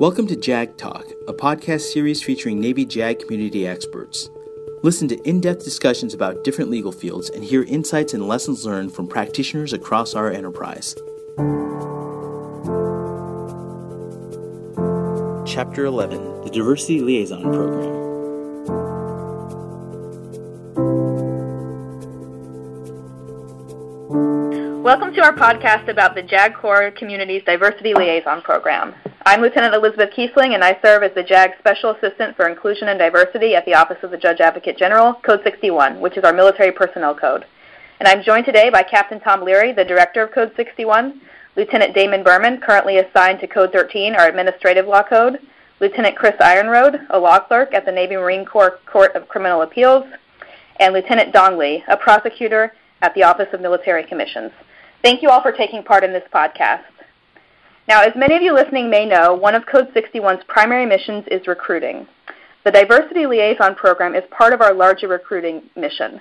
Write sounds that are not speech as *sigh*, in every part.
Welcome to JAG Talk, a podcast series featuring Navy JAG community experts. Listen to in depth discussions about different legal fields and hear insights and lessons learned from practitioners across our enterprise. Chapter 11 The Diversity Liaison Program. Welcome to our podcast about the JAG Corps Community's Diversity Liaison Program. I'm Lieutenant Elizabeth Kiessling, and I serve as the JAG Special Assistant for Inclusion and Diversity at the Office of the Judge Advocate General, Code 61, which is our military personnel code. And I'm joined today by Captain Tom Leary, the Director of Code 61, Lieutenant Damon Burman, currently assigned to Code 13, our administrative law code, Lieutenant Chris Ironroad, a law clerk at the Navy Marine Corps Court of Criminal Appeals, and Lieutenant Dong Lee, a prosecutor at the Office of Military Commissions. Thank you all for taking part in this podcast. Now, as many of you listening may know, one of Code 61's primary missions is recruiting. The Diversity Liaison Program is part of our larger recruiting mission.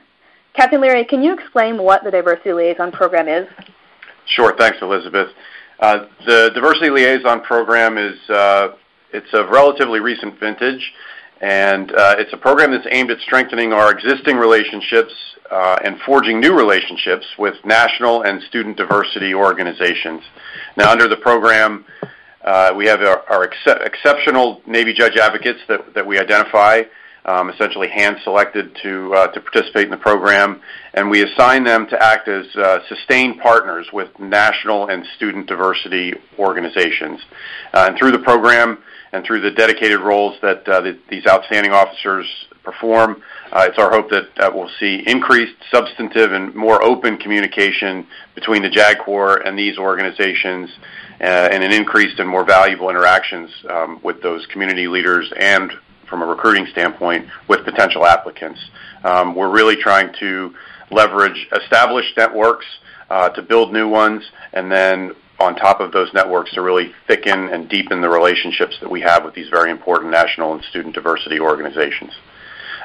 Captain Leary, can you explain what the Diversity Liaison Program is? Sure. Thanks, Elizabeth. Uh, the Diversity Liaison Program is uh, it's a relatively recent vintage, and uh, it's a program that's aimed at strengthening our existing relationships uh, and forging new relationships with national and student diversity organizations. Now, under the program, uh, we have our, our ex- exceptional Navy judge advocates that, that we identify, um, essentially hand selected to, uh, to participate in the program, and we assign them to act as uh, sustained partners with national and student diversity organizations. Uh, and through the program, and through the dedicated roles that uh, the, these outstanding officers perform. Uh, it's our hope that we'll see increased substantive and more open communication between the JAG Corps and these organizations uh, and an increased and more valuable interactions um, with those community leaders and from a recruiting standpoint with potential applicants. Um, we're really trying to leverage established networks uh, to build new ones and then on top of those networks to really thicken and deepen the relationships that we have with these very important national and student diversity organizations.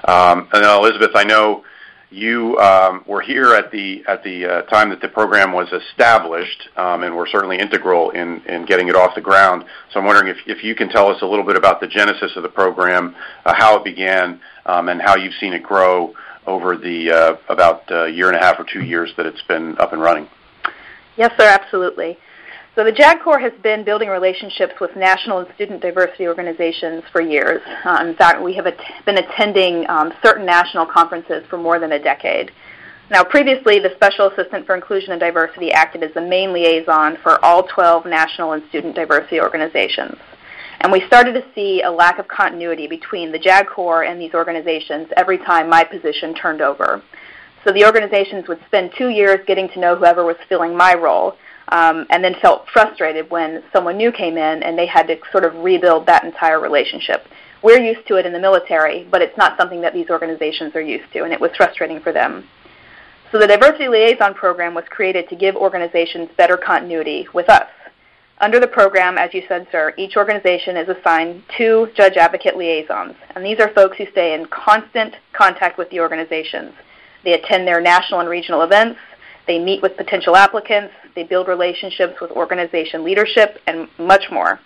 Um, and Elizabeth, I know you um, were here at the at the uh, time that the program was established, um, and were certainly integral in, in getting it off the ground. So I'm wondering if, if you can tell us a little bit about the genesis of the program, uh, how it began, um, and how you've seen it grow over the uh, about a year and a half or two years that it's been up and running. Yes, sir, absolutely. So the JAG Corps has been building relationships with national and student diversity organizations for years. Uh, in fact, we have at- been attending um, certain national conferences for more than a decade. Now, previously, the Special Assistant for Inclusion and Diversity acted as the main liaison for all 12 national and student diversity organizations. And we started to see a lack of continuity between the JAG Corps and these organizations every time my position turned over. So the organizations would spend two years getting to know whoever was filling my role, um, and then felt frustrated when someone new came in and they had to sort of rebuild that entire relationship. We're used to it in the military, but it's not something that these organizations are used to, and it was frustrating for them. So the Diversity Liaison Program was created to give organizations better continuity with us. Under the program, as you said, sir, each organization is assigned two judge advocate liaisons, and these are folks who stay in constant contact with the organizations. They attend their national and regional events, they meet with potential applicants, they build relationships with organization leadership, and much more.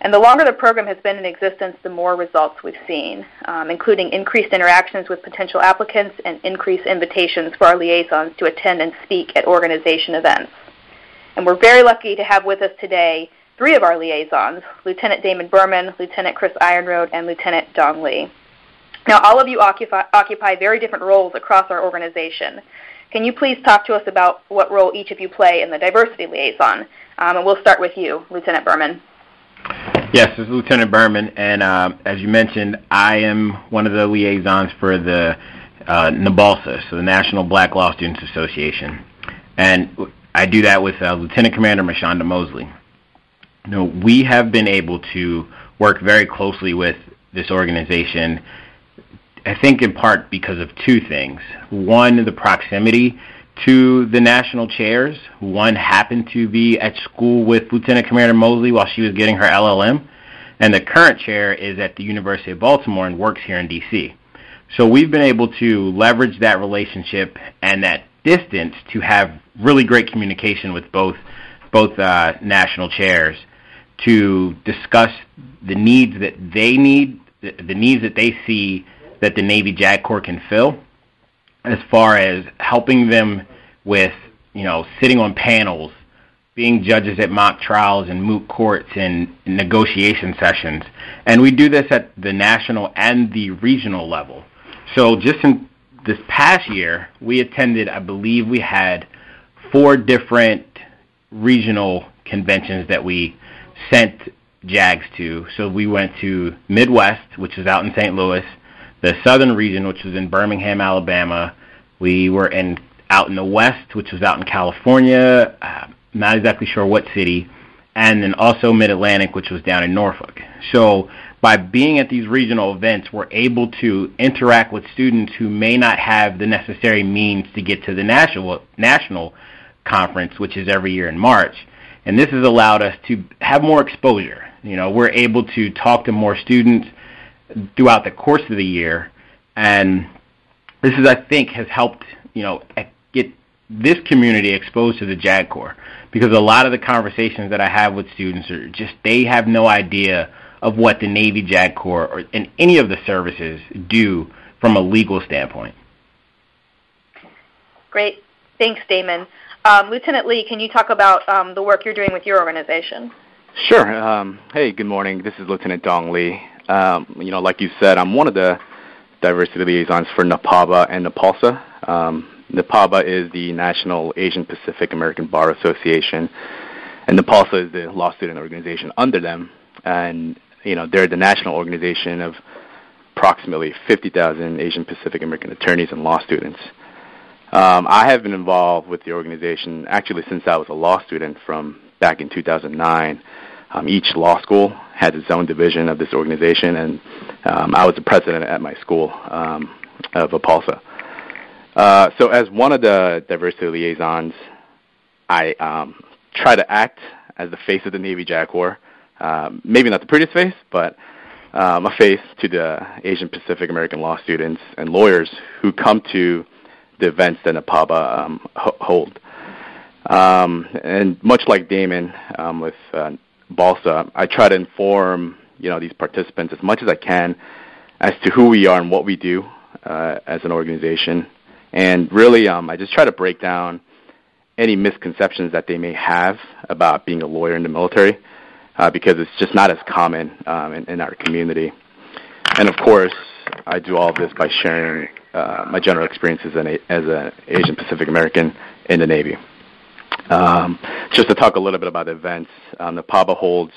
And the longer the program has been in existence, the more results we've seen, um, including increased interactions with potential applicants and increased invitations for our liaisons to attend and speak at organization events. And we're very lucky to have with us today three of our liaisons, Lieutenant Damon Burman, Lieutenant Chris Ironroad, and Lieutenant Dong Lee. Now, all of you occupy, occupy very different roles across our organization. Can you please talk to us about what role each of you play in the diversity liaison? Um, and we'll start with you, Lieutenant Burman. Yes, this is Lieutenant Burman, and uh, as you mentioned, I am one of the liaisons for the uh, NBALSA, so the National Black Law Students Association, and I do that with uh, Lieutenant Commander Mashonda Mosley. You know, we have been able to work very closely with this organization I think in part because of two things. One, the proximity to the national chairs. One happened to be at school with Lieutenant Commander Mosley while she was getting her LLM, and the current chair is at the University of Baltimore and works here in D.C. So we've been able to leverage that relationship and that distance to have really great communication with both both uh, national chairs. to discuss the needs that they need, the, the needs that they see that the Navy JAG Corps can fill, as far as helping them with, you know, sitting on panels, being judges at mock trials and moot courts and negotiation sessions. And we do this at the national and the regional level. So just in this past year, we attended, I believe we had four different regional conventions that we sent JAGs to. So we went to Midwest, which is out in St. Louis, the Southern region, which was in Birmingham, Alabama. We were in out in the West, which was out in California. Uh, not exactly sure what city, and then also Mid Atlantic, which was down in Norfolk. So by being at these regional events, we're able to interact with students who may not have the necessary means to get to the national national conference, which is every year in March. And this has allowed us to have more exposure. You know, we're able to talk to more students throughout the course of the year, and this is, I think, has helped you know get this community exposed to the JAG Corps because a lot of the conversations that I have with students are just they have no idea of what the Navy JAG Corps or and any of the services do from a legal standpoint. Great. Thanks, Damon. Um, Lieutenant Lee, can you talk about um, the work you're doing with your organization? Sure. Um, hey, good morning. This is Lieutenant Dong Lee. Um, you know, like you said, I'm one of the diversity liaisons for NAPABA and NAPALSA. Um, NAPABA is the National Asian Pacific American Bar Association, and NAPALSA is the law student organization under them. And you know, they're the national organization of approximately 50,000 Asian Pacific American attorneys and law students. Um, I have been involved with the organization actually since I was a law student from back in 2009. Um, each law school has its own division of this organization, and um, I was the president at my school um, of APALSA. Uh, so, as one of the diversity liaisons, I um, try to act as the face of the Navy JAG Corps. Um, maybe not the prettiest face, but um, a face to the Asian Pacific American law students and lawyers who come to the events that NAPABA um, hold. Um, and much like Damon um, with uh, Balsa, I try to inform you know these participants as much as I can as to who we are and what we do uh, as an organization. And really, um, I just try to break down any misconceptions that they may have about being a lawyer in the military, uh, because it's just not as common um, in, in our community. And of course, I do all of this by sharing uh, my general experiences as an Asian Pacific American in the Navy. Um, just to talk a little bit about events, um, the PABA holds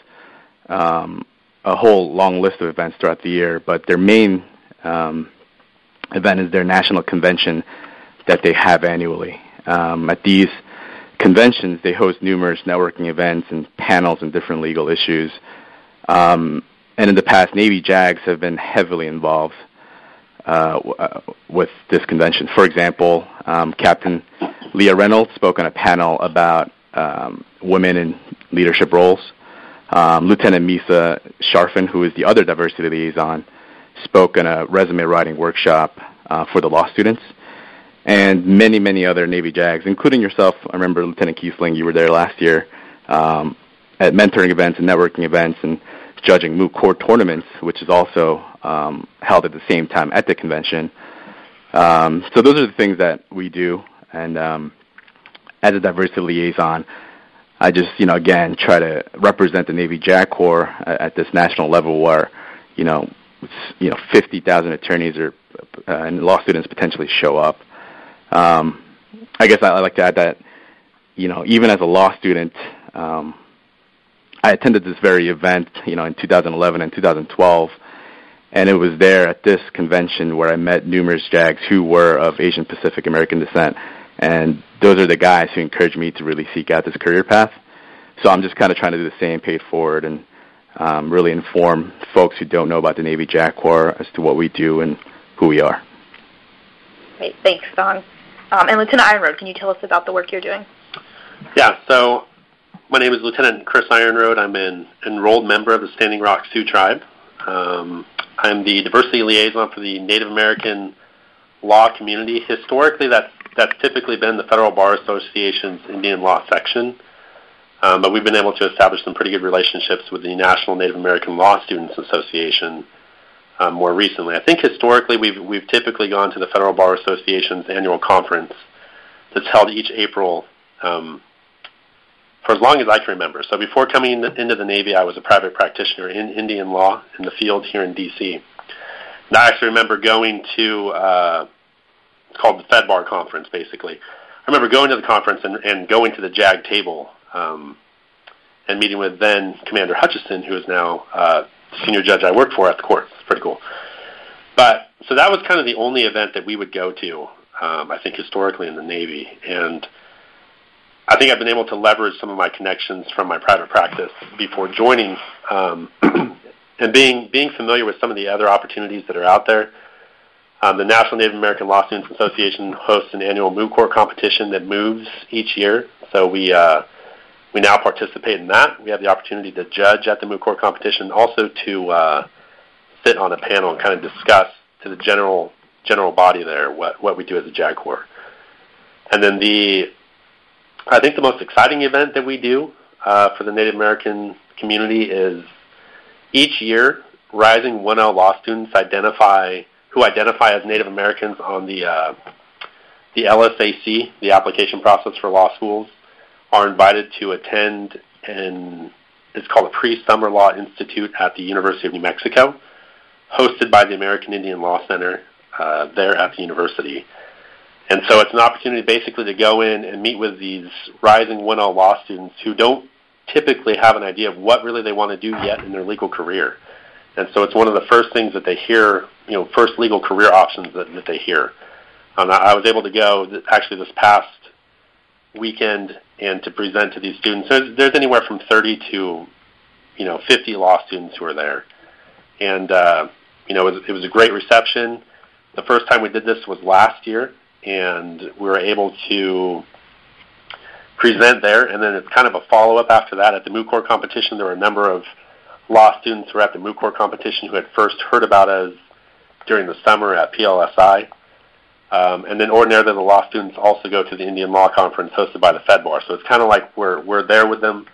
um, a whole long list of events throughout the year, but their main um, event is their national convention that they have annually. Um, at these conventions, they host numerous networking events and panels on different legal issues. Um, and in the past, Navy JAGs have been heavily involved uh, uh, with this convention. For example, um, Captain Leah Reynolds spoke on a panel about um, women in leadership roles. Um, Lieutenant Misa Sharfin, who is the other diversity liaison, spoke in a resume writing workshop uh, for the law students, and many, many other Navy JAGs, including yourself. I remember Lieutenant Kiessling, you were there last year um, at mentoring events and networking events and judging moot court tournaments, which is also um, held at the same time at the convention. Um, so those are the things that we do, and um, as a diversity liaison, I just, you know, again, try to represent the Navy JAG Corps at, at this national level where, you know, you know, 50,000 attorneys or uh, and law students potentially show up. Um, I guess I, like to add that, you know, even as a law student, um, I attended this very event, you know, in 2011 and 2012, and it was there at this convention where I met numerous JAGs who were of Asian Pacific American descent, and those are the guys who encouraged me to really seek out this career path. So I'm just kind of trying to do the same, pay it forward, and um, really inform folks who don't know about the Navy JAG Corps as to what we do and who we are. Great, thanks, Don. Um, and Lieutenant Ironroad, can you tell us about the work you're doing? Yeah, so my name is Lieutenant Chris Ironroad. I'm an enrolled member of the Standing Rock Sioux Tribe. Um, I'm the diversity liaison for the Native American law community. Historically, that's that's typically been the Federal Bar Association's Indian Law section. Um, but we've been able to establish some pretty good relationships with the National Native American Law Students Association um, more recently. I think historically we've we've typically gone to the Federal Bar Association's annual conference that's held each April um, for as long as I can remember. So before coming into the Navy, I was a private practitioner in Indian law in the field here in D.C. And I actually remember going to uh, it's called the Fed Bar Conference, basically. I remember going to the conference and, and going to the JAG table um, and meeting with then Commander Hutchison, who is now uh, senior judge I worked for at the court. It's pretty cool. But so that was kind of the only event that we would go to, um, I think, historically in the Navy. And I think I've been able to leverage some of my connections from my private practice before joining, um, *clears throat* and being being familiar with some of the other opportunities that are out there. Um, the National Native American Law Students Association hosts an annual moot court competition that moves each year. So we uh, we now participate in that. We have the opportunity to judge at the moot court competition, also to uh, sit on a panel and kind of discuss to the general general body there what what we do as a JAG Corps. And then the I think the most exciting event that we do uh, for the Native American community is each year rising 1L law students identify who identify as Native Americans on the uh, the LSAC, the application process for law schools, are invited to attend and it's called a pre-summer law institute at the University of New Mexico, hosted by the American Indian Law Center uh, there at the university. And so it's an opportunity basically to go in and meet with these rising 1L law students who don't typically have an idea of what really they want to do yet in their legal career. And so it's one of the first things that they hear, you know, first legal career options that, that they hear. Um, I was able to go actually this past weekend and to present to these students. There's, there's anywhere from 30 to, you know, 50 law students who are there. And, uh, you know, it was, it was a great reception. The first time we did this was last year, and we were able to present there. And then it's kind of a follow-up after that. At the moot court competition, there were a number of law students who were at the moot court competition who had first heard about us during the summer at PLSI. Um, and then ordinarily the law students also go to the Indian Law Conference hosted by the Fed Bar. So it's kind of like we're, we're there with them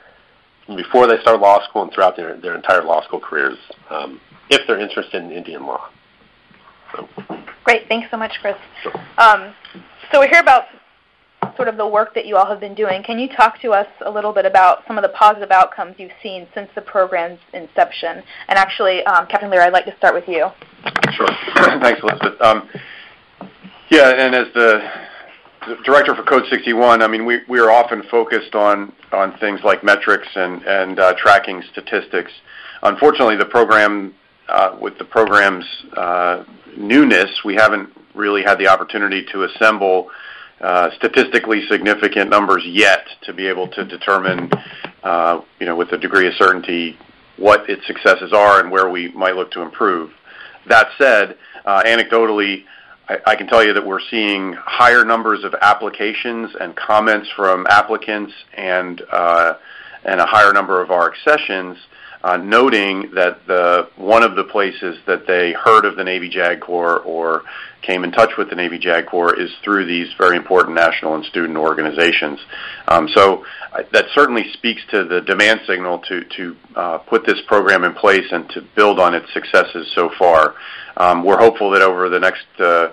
before they start law school and throughout their, their entire law school careers um, if they're interested in Indian law. Great. Thanks so much, Chris. Sure. Um, so we hear about sort of the work that you all have been doing. Can you talk to us a little bit about some of the positive outcomes you've seen since the program's inception? And actually, um, Captain Leary, I'd like to start with you. Sure. *clears throat* Thanks, Elizabeth. Um, yeah, and as the, director for Code 61, I mean, we, we are often focused on, on things like metrics and, and uh, tracking statistics. Unfortunately, the program, with the program's uh, newness, we haven't really had the opportunity to assemble uh, statistically significant numbers yet to be able to determine, uh, you know, with a degree of certainty what its successes are and where we might look to improve. That said, uh, anecdotally, I, can tell you that we're seeing higher numbers of applications and comments from applicants and uh, and a higher number of our accessions, uh, noting that the one of the places that they heard of the Navy JAG Corps or came in touch with the Navy JAG Corps is through these very important national and student organizations. Um, so uh, that certainly speaks to the demand signal to to uh, put this program in place and to build on its successes so far. Um, we're hopeful that over the next uh,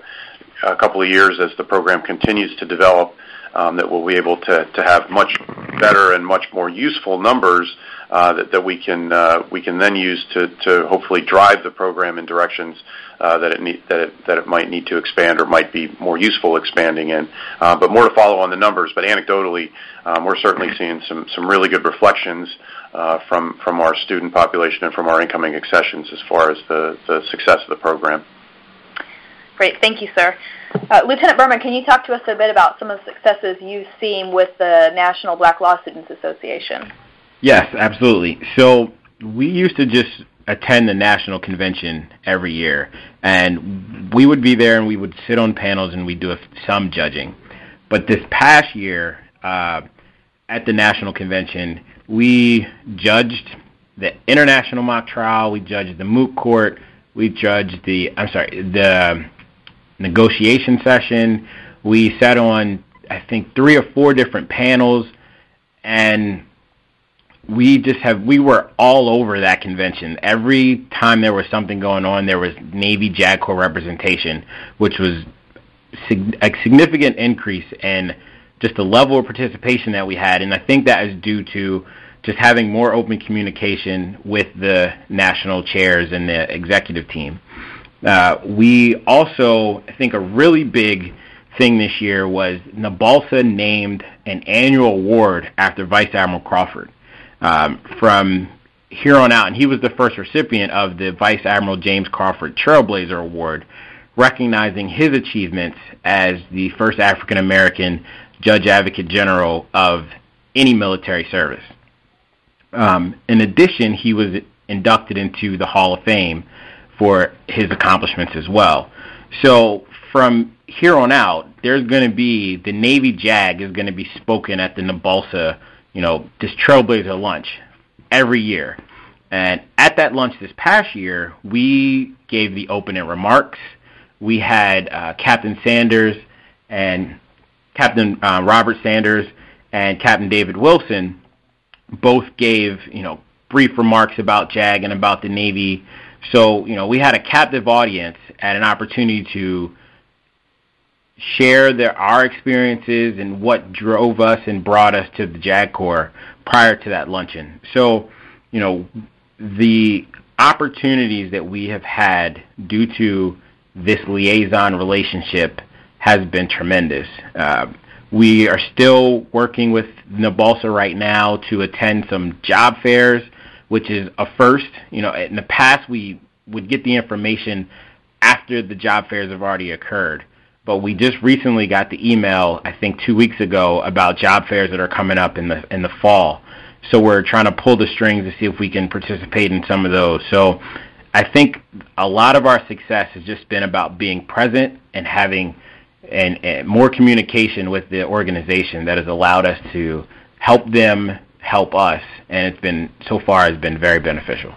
couple of years, as the program continues to develop, that we'll be able to, have much better and much more useful numbers uh, that, that we can uh, we can then use to, to hopefully drive the program in directions uh, that it need, that it, that it might need to expand or might be more useful expanding in. But more to follow on the numbers. But anecdotally, um, we're certainly seeing some some really good reflections from our student population and from our incoming accessions as far as the success of the program. Great, thank you, sir. Uh, Lieutenant Burman, can you talk to us a bit about some of the successes you've seen with the National Black Law Students Association? Yes, absolutely. So we used to just attend the national convention every year, and we would be there and we would sit on panels and we'd do some judging. But this past year, uh, at the national convention, we judged the international mock trial, we judged the moot court, we judged the I'm sorry the negotiation session. We sat on I think three or four different panels, and we just have we were all over that convention. Every time there was something going on, there was Navy JAG Corps representation, which was sig- a significant increase in just the level of participation that we had, and I think that is due to just having more open communication with the national chairs and the executive team. Uh, we also, I think, a really big thing this year was NABALSA named an annual award after Vice Admiral Crawford. Um, from here on out, and he was the first recipient of the Vice Admiral James Crawford Trailblazer Award, recognizing his achievements as the first African American Judge Advocate General of any military service. Um, in addition, he was inducted into the Hall of Fame for his accomplishments as well. So from here on out, there's going to be the Navy JAG is going to be spoken at the NABALSA, you know, this Trailblazer lunch every year. And at that lunch this past year, we gave the opening remarks. We had uh, Captain Sanders and Captain uh, Robert Sanders and Captain David Wilson both gave, you know, brief remarks about JAG and about the Navy. So, you know, we had a captive audience at an opportunity to share their, our experiences and what drove us and brought us to the JAG Corps prior to that luncheon. So, you know, the opportunities that we have had due to this liaison relationship has been tremendous. Uh, we are still working with NABALSA right now to attend some job fairs, which is a first. You know, in the past we would get the information after the job fairs have already occurred. But we just recently got the email, I think two weeks ago, about job fairs that are coming up in the in the fall. So we're trying to pull the strings to see if we can participate in some of those. So I think a lot of our success has just been about being present and having and, and more communication with the organization that has allowed us to help them help us, and it's been so far has been very beneficial.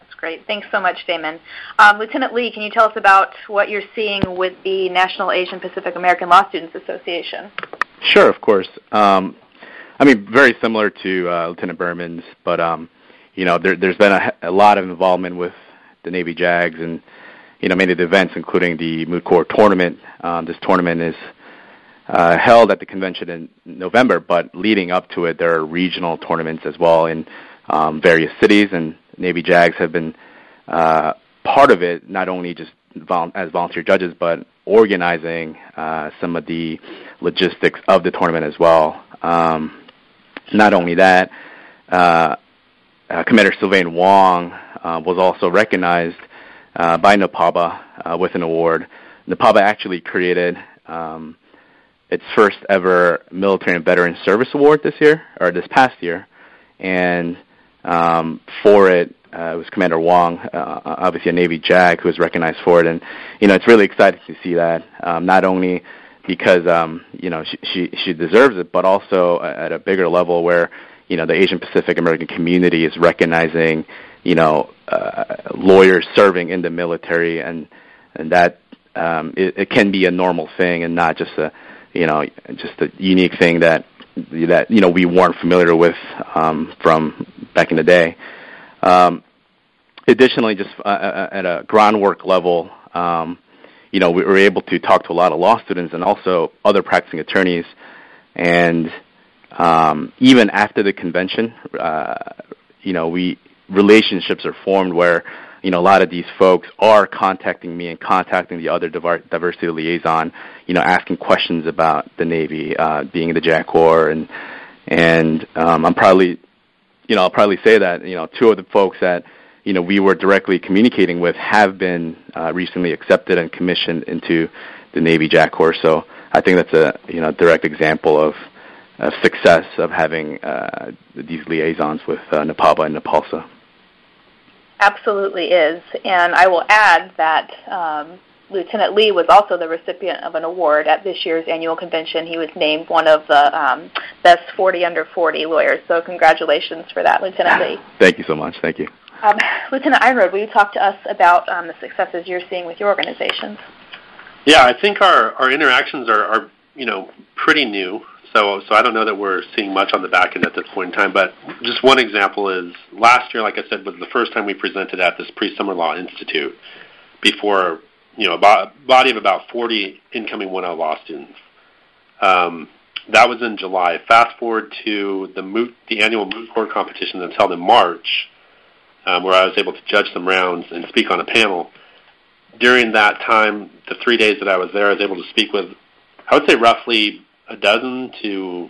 That's great. Thanks so much, Damon. Um, Lieutenant Lee, can you tell us about what you're seeing with the National Asian Pacific American Law Students Association? Sure, of course. Um, I mean, very similar to uh, Lieutenant Burman's, but um, you know, there, has been a, a lot of involvement with the Navy JAGs and you know many of the events, including the Moot Court tournament. Um, this tournament is uh, held at the convention in November, but leading up to it, there are regional tournaments as well in um, various cities, and Navy JAGs have been uh, part of it, not only just vol- as volunteer judges, but organizing uh, some of the logistics of the tournament as well. Um, not only that, uh, uh, Commander Sylvain Wong uh, was also recognized by NAPABA with an award. NAPABA actually created um, its first ever Military and Veteran Service Award this year, or this past year, and um, for it, uh, it was Commander Wong, uh, obviously a Navy JAG, who was recognized for it, and you know it's really exciting to see that. Um, not only because um, you know she, she she deserves it, but also at a bigger level where you know the Asian Pacific American community is recognizing you know uh, lawyers serving in the military, and and that um, it, it can be a normal thing and not just a you know just a unique thing that that you know we weren't familiar with um, from back in the day. Um, additionally, just uh, uh at a groundwork level, um, you know, we were able to talk to a lot of law students and also other practicing attorneys, and um, even after the convention, uh, you know, we relationships are formed where you know a lot of these folks are contacting me and contacting the other diversity liaison, you know, asking questions about the Navy, uh, being in the JAG Corps, and and um, I'm probably, you know, I'll probably say that you know two of the folks that you know we were directly communicating with have been uh, recently accepted and commissioned into the Navy JAG Corps. So I think that's a you know direct example of of success of having uh, these liaisons with uh, NAPABA and NAPALSA. Absolutely is. And I will add that um, Lieutenant Lee was also the recipient of an award at this year's annual convention. He was named one of the um, best 40 under 40 lawyers. So congratulations for that, Lieutenant Lee. *laughs* Thank you so much. Thank you. Um, Lieutenant Ironroad, will you talk to us about um, the successes you're seeing with your organizations? Yeah, I think our, our interactions are, are you know pretty new. So so I don't know that we're seeing much on the back end at this point in time. But just one example is last year, like I said, was the first time we presented at this pre-summer law institute before you know a body of about 40 incoming 1L law students. Um, that was in July. Fast forward to the moot, the annual moot court competition that's held in March, um, where I was able to judge some rounds and speak on a panel. During that time, the three days that I was there, I was able to speak with, I would say, roughly a dozen to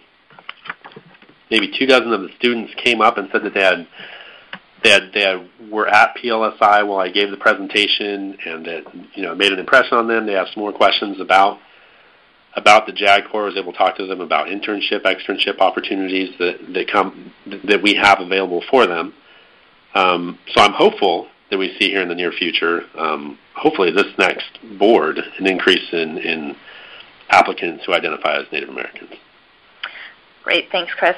maybe two dozen of the students came up and said that they had they had they were at PLSI while I gave the presentation and that you know made an impression on them. They asked more questions about about the JAG Corps. I was able to talk to them about internship, externship opportunities that that come that we have available for them. Um, so I'm hopeful that we see here in the near future, um, hopefully this next board, an increase in, in applicants who identify as Native Americans. Great, thanks, Chris.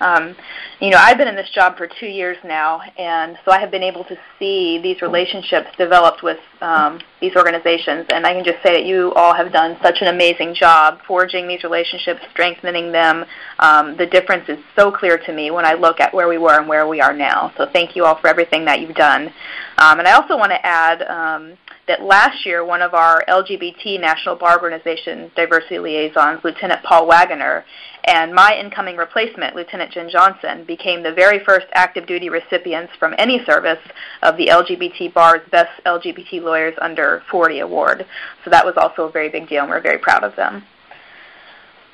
Um, you know, I've been in this job for two years now, and so I have been able to see these relationships developed with um, these organizations. And I can just say that you all have done such an amazing job forging these relationships, strengthening them. Um, the difference is so clear to me when I look at where we were and where we are now. So thank you all for everything that you've done. Um, and I also want to add um, that last year one of our LGBT National Bar Organization diversity liaisons, Lieutenant Paul Wagoner, and my incoming replacement, Lieutenant Jen Johnson, became the very first active duty recipients from any service of the LGBT Bar's Best LGBT Lawyers Under 40 Award. So that was also a very big deal, and we're very proud of them.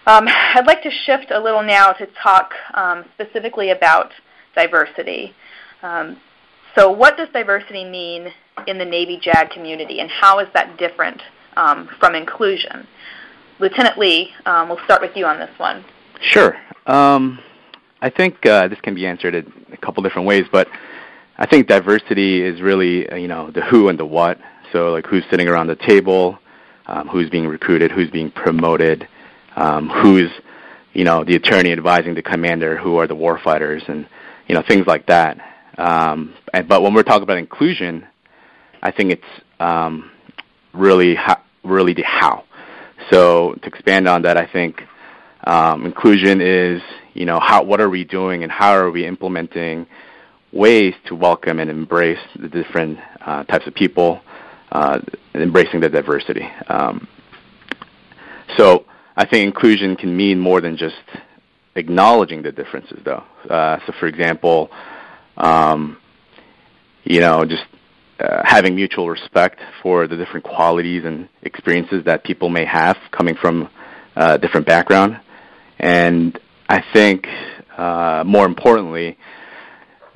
Um, I'd like to shift a little now to talk um, specifically about diversity. Um, so, what does diversity mean in the Navy JAG community, and how is that different um, from inclusion? Lieutenant Lee, um, we'll start with you on this one. Sure. Um, I think uh, this can be answered in a couple different ways, but I think diversity is really uh, you know the who and the what. So like who's sitting around the table, um, who's being recruited, who's being promoted, um, who's you know the attorney advising the commander, who are the warfighters, and you know things like that. Um, and, but when we're talking about inclusion, I think it's um, really really the how. So to expand on that, I think um, inclusion is, you know, how what are we doing and how are we implementing ways to welcome and embrace the different uh, types of people, uh, embracing the diversity. Um, so I think inclusion can mean more than just acknowledging the differences, though. Uh, so, for example, um, you know, just uh, having mutual respect for the different qualities and experiences that people may have coming from uh, different background. And I think, uh, more importantly,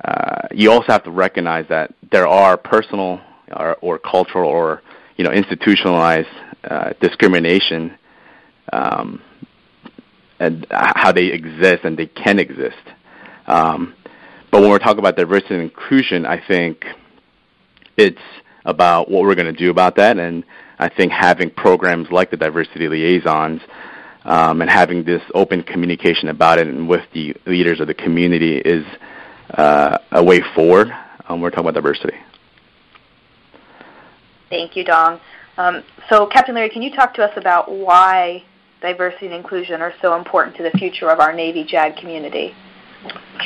uh, you also have to recognize that there are personal or, or cultural or you know institutionalized uh, discrimination um, and how they exist and they can exist. Um, but when we're talking about diversity and inclusion, I think it's about what we're going to do about that. And I think having programs like the diversity liaisons um, and having this open communication about it and with the leaders of the community is uh, a way forward. Um, we're talking about diversity. Thank you, Dong. Um, so, Captain Leary, can you talk to us about why diversity and inclusion are so important to the future of our Navy JAG community?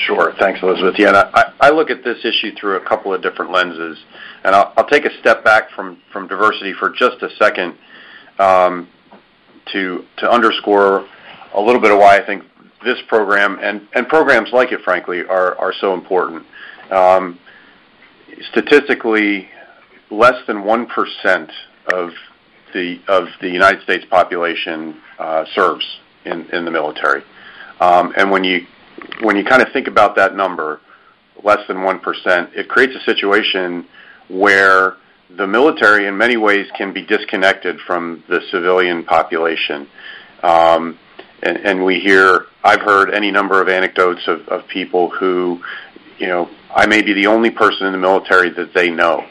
Sure. Thanks, Elizabeth. Yeah, I, I look at this issue through a couple of different lenses, and I'll, I'll take a step back from, from diversity for just a second um, to to underscore a little bit of why I think this program and, and programs like it, frankly, are are so important. Um, statistically, less than one percent of the of the United States population uh, serves in, in the military, um, and when you when you kind of think about that number, less than 1%, it creates a situation where the military in many ways can be disconnected from the civilian population. Um, and, and we hear, I've heard any number of anecdotes of, of people who, you know, I may be the only person in the military that they know,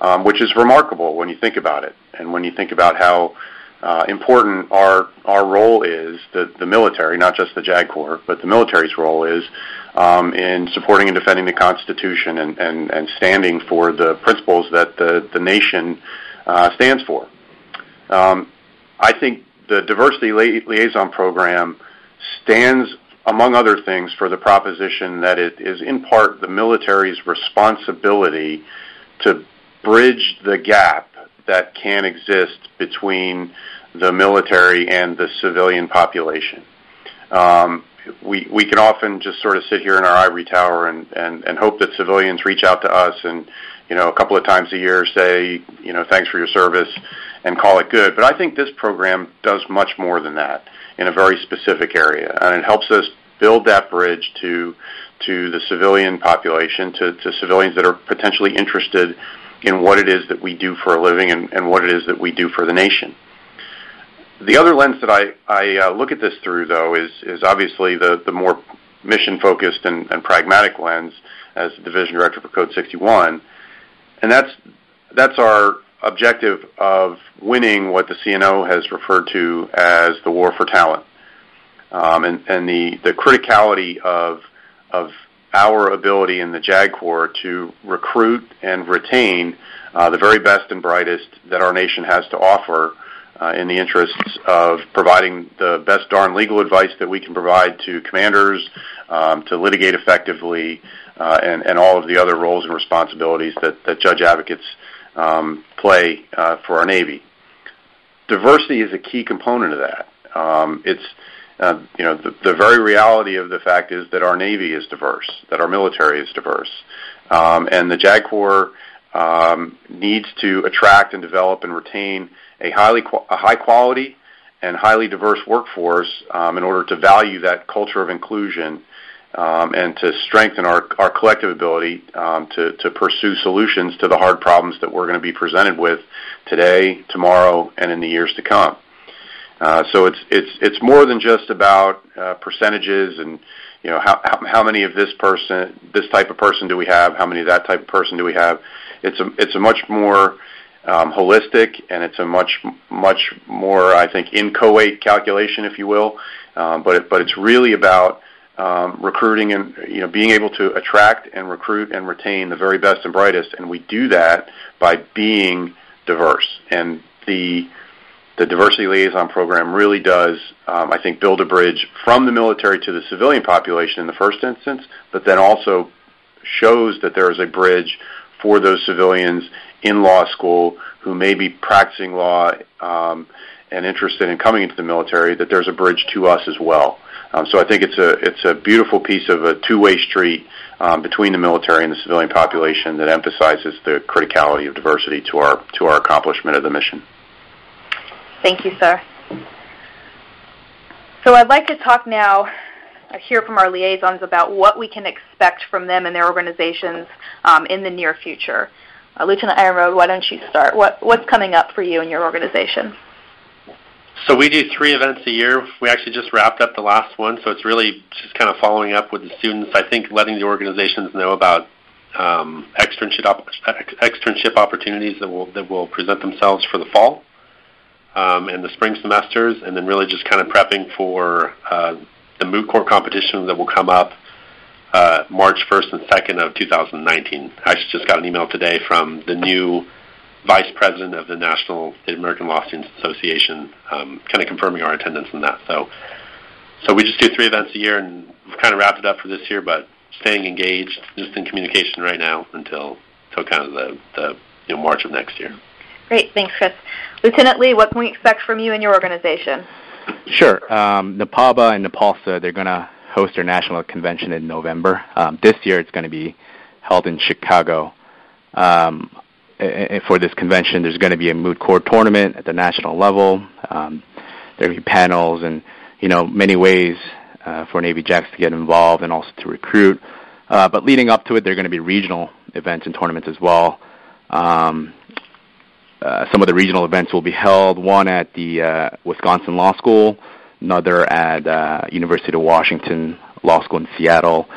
um, which is remarkable when you think about it. And when you think about how uh, important our our role is the the military, not just the JAG Corps, but the military's role is um, in supporting and defending the Constitution and, and, and standing for the principles that the the nation uh, stands for. Um, I think the diversity liaison program stands, among other things, for the proposition that it is in part the military's responsibility to bridge the gap that can exist between the military and the civilian population. Um, we we can often just sort of sit here in our ivory tower and, and, and hope that civilians reach out to us and you know a couple of times a year say you know thanks for your service and call it good. But I think this program does much more than that in a very specific area, and it helps us build that bridge to to the civilian population, to, to civilians that are potentially interested in what it is that we do for a living and, and what it is that we do for the nation. The other lens that I, I uh, look at this through, though, is, is obviously the, the more mission focused and, and pragmatic lens as the division director for Code 61. And that's, that's our objective of winning what the CNO has referred to as the war for talent. Um, and, and the, the criticality of, of our ability in the JAG Corps to recruit and retain uh, the very best and brightest that our nation has to offer uh, in the interests of providing the best darn legal advice that we can provide to commanders, um, to litigate effectively, uh, and, and all of the other roles and responsibilities that, that judge advocates um, play uh, for our Navy. Diversity is a key component of that. Um, it's uh, you know the, the very reality of the fact is that our Navy is diverse, that our military is diverse, um, and the JAG Corps um, needs to attract and develop and retain a highly a high quality and highly diverse workforce um, in order to value that culture of inclusion um, and to strengthen our, our collective ability um, to, to pursue solutions to the hard problems that we're going to be presented with today, tomorrow, and in the years to come. Uh, so it's it's it's more than just about uh, percentages and you know how, many of this person this type of person do we have? How many of that type of person do we have? It's a it's a much more um, holistic and it's a much much more I think inchoate calculation if you will. Um, but it, but it's really about um, recruiting and you know being able to attract and recruit and retain the very best and brightest, and we do that by being diverse. And the the diversity liaison program really does, um, I think, build a bridge from the military to the civilian population in the first instance, but then also shows that there is a bridge for those civilians in law school who may be practicing law um, and interested in coming into the military. That there's a bridge to us as well. Um, so I think it's a it's a beautiful piece of a two-way street um, between the military and the civilian population that emphasizes the criticality of diversity to our to our accomplishment of the mission. Thank you, sir. So I'd like to talk now, uh, hear from our liaisons about what we can expect from them and their organizations um, in the near future. Uh, Lieutenant Ironroad, why don't you start? What what's coming up for you and your organization? So we do three events a year. We actually just wrapped up the last one, so it's really just kind of following up with the students. I think letting the organizations know about um, externship op- externship opportunities that will that will present themselves for the fall um, and the spring semesters, and then really just kind of prepping for uh, the moot court competition that will come up uh, March 1st and 2nd of 2019. I just got an email today from the new vice president of the National American Law Students Association, um, kind of confirming our attendance in that. So, so we just do three events a year, and we've kind of wrapped it up for this year. But staying engaged, just in communication right now until until kind of the the you know March of next year. Great, thanks, Chris. Lieutenant Lee, what can we expect from you and your organization? Sure. Um, NAPABA and NAPALSA, they're going to host their national convention in November. Um, this year, it's going to be held in Chicago. Um, for this convention, there's going to be a moot court tournament at the national level. Um, there will be panels and you know many ways uh, for Navy JAGs to get involved and also to recruit. Uh, but leading up to it, there are going to be regional events and tournaments as well. Um, uh, some of the regional events will be held, one at the uh, Wisconsin Law School, another at uh, University of Washington Law School in Seattle,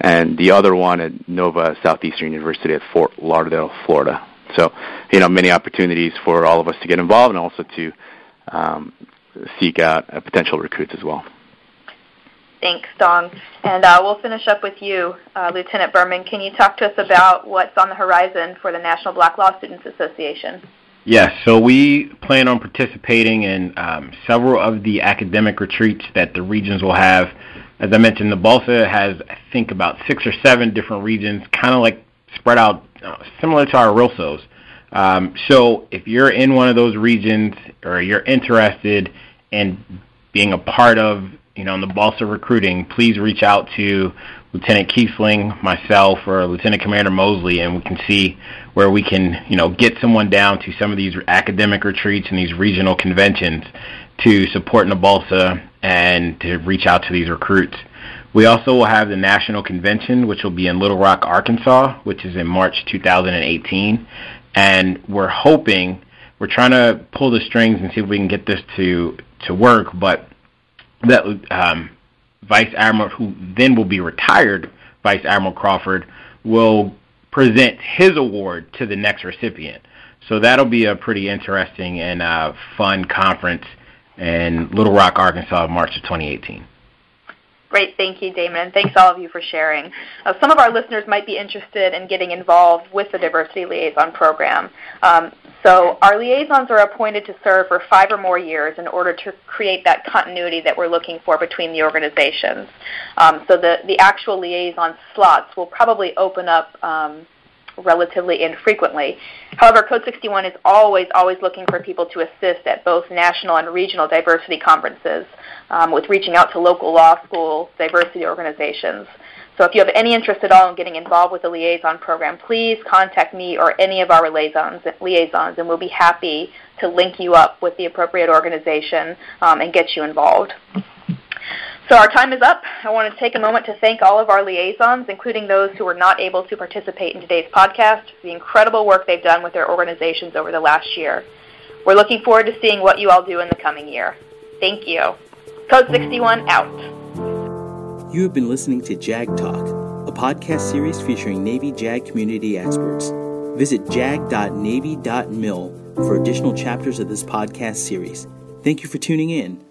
and the other one at Nova Southeastern University at Fort Lauderdale, Florida. So, you know, many opportunities for all of us to get involved and also to um, seek out uh, potential recruits as well. Thanks, Dong. And uh, we'll finish up with you, uh, Lieutenant Burman. Can you talk to us about what's on the horizon for the National Black Law Students Association? Yes, so we plan on participating in um, several of the academic retreats that the regions will have. As I mentioned, the Balsa has, I think, about six or seven different regions, kind of like spread out, uh, similar to our RLSOs. Um, so if you're in one of those regions or you're interested in being a part of, you know, in the NABALSA recruiting, please reach out to Lieutenant Kiessling, myself, or Lieutenant Commander Mosley, and we can see where we can, you know, get someone down to some of these academic retreats and these regional conventions to support NABALSA and to reach out to these recruits. We also will have the national convention, which will be in Little Rock, Arkansas, which is in March 2018, and we're hoping we're trying to pull the strings and see if we can get this to to work, but that um, Vice Admiral, who then will be retired, Vice Admiral Crawford, will present his award to the next recipient. So that'll be a pretty interesting and uh, fun conference in Little Rock, Arkansas, March of 2018. Great, thank you, Damon, and thanks all of you for sharing. Uh, some of our listeners might be interested in getting involved with the Diversity Liaison Program. Um, so our liaisons are appointed to serve for five or more years in order to create that continuity that we're looking for between the organizations. Um, so the, the actual liaison slots will probably open up um, relatively infrequently. However, Code 61 is always, always looking for people to assist at both national and regional diversity conferences um, with reaching out to local law school diversity organizations. So if you have any interest at all in getting involved with the liaison program, please contact me or any of our liaisons, liaisons and we'll be happy to link you up with the appropriate organization um, and get you involved. So our time is up. I want to take a moment to thank all of our liaisons, including those who were not able to participate in today's podcast, for the incredible work they've done with their organizations over the last year. We're looking forward to seeing what you all do in the coming year. Thank you. Code 61 out. You have been listening to JAG Talk, a podcast series featuring Navy JAG community experts. Visit jag.navy.mil for additional chapters of this podcast series. Thank you for tuning in.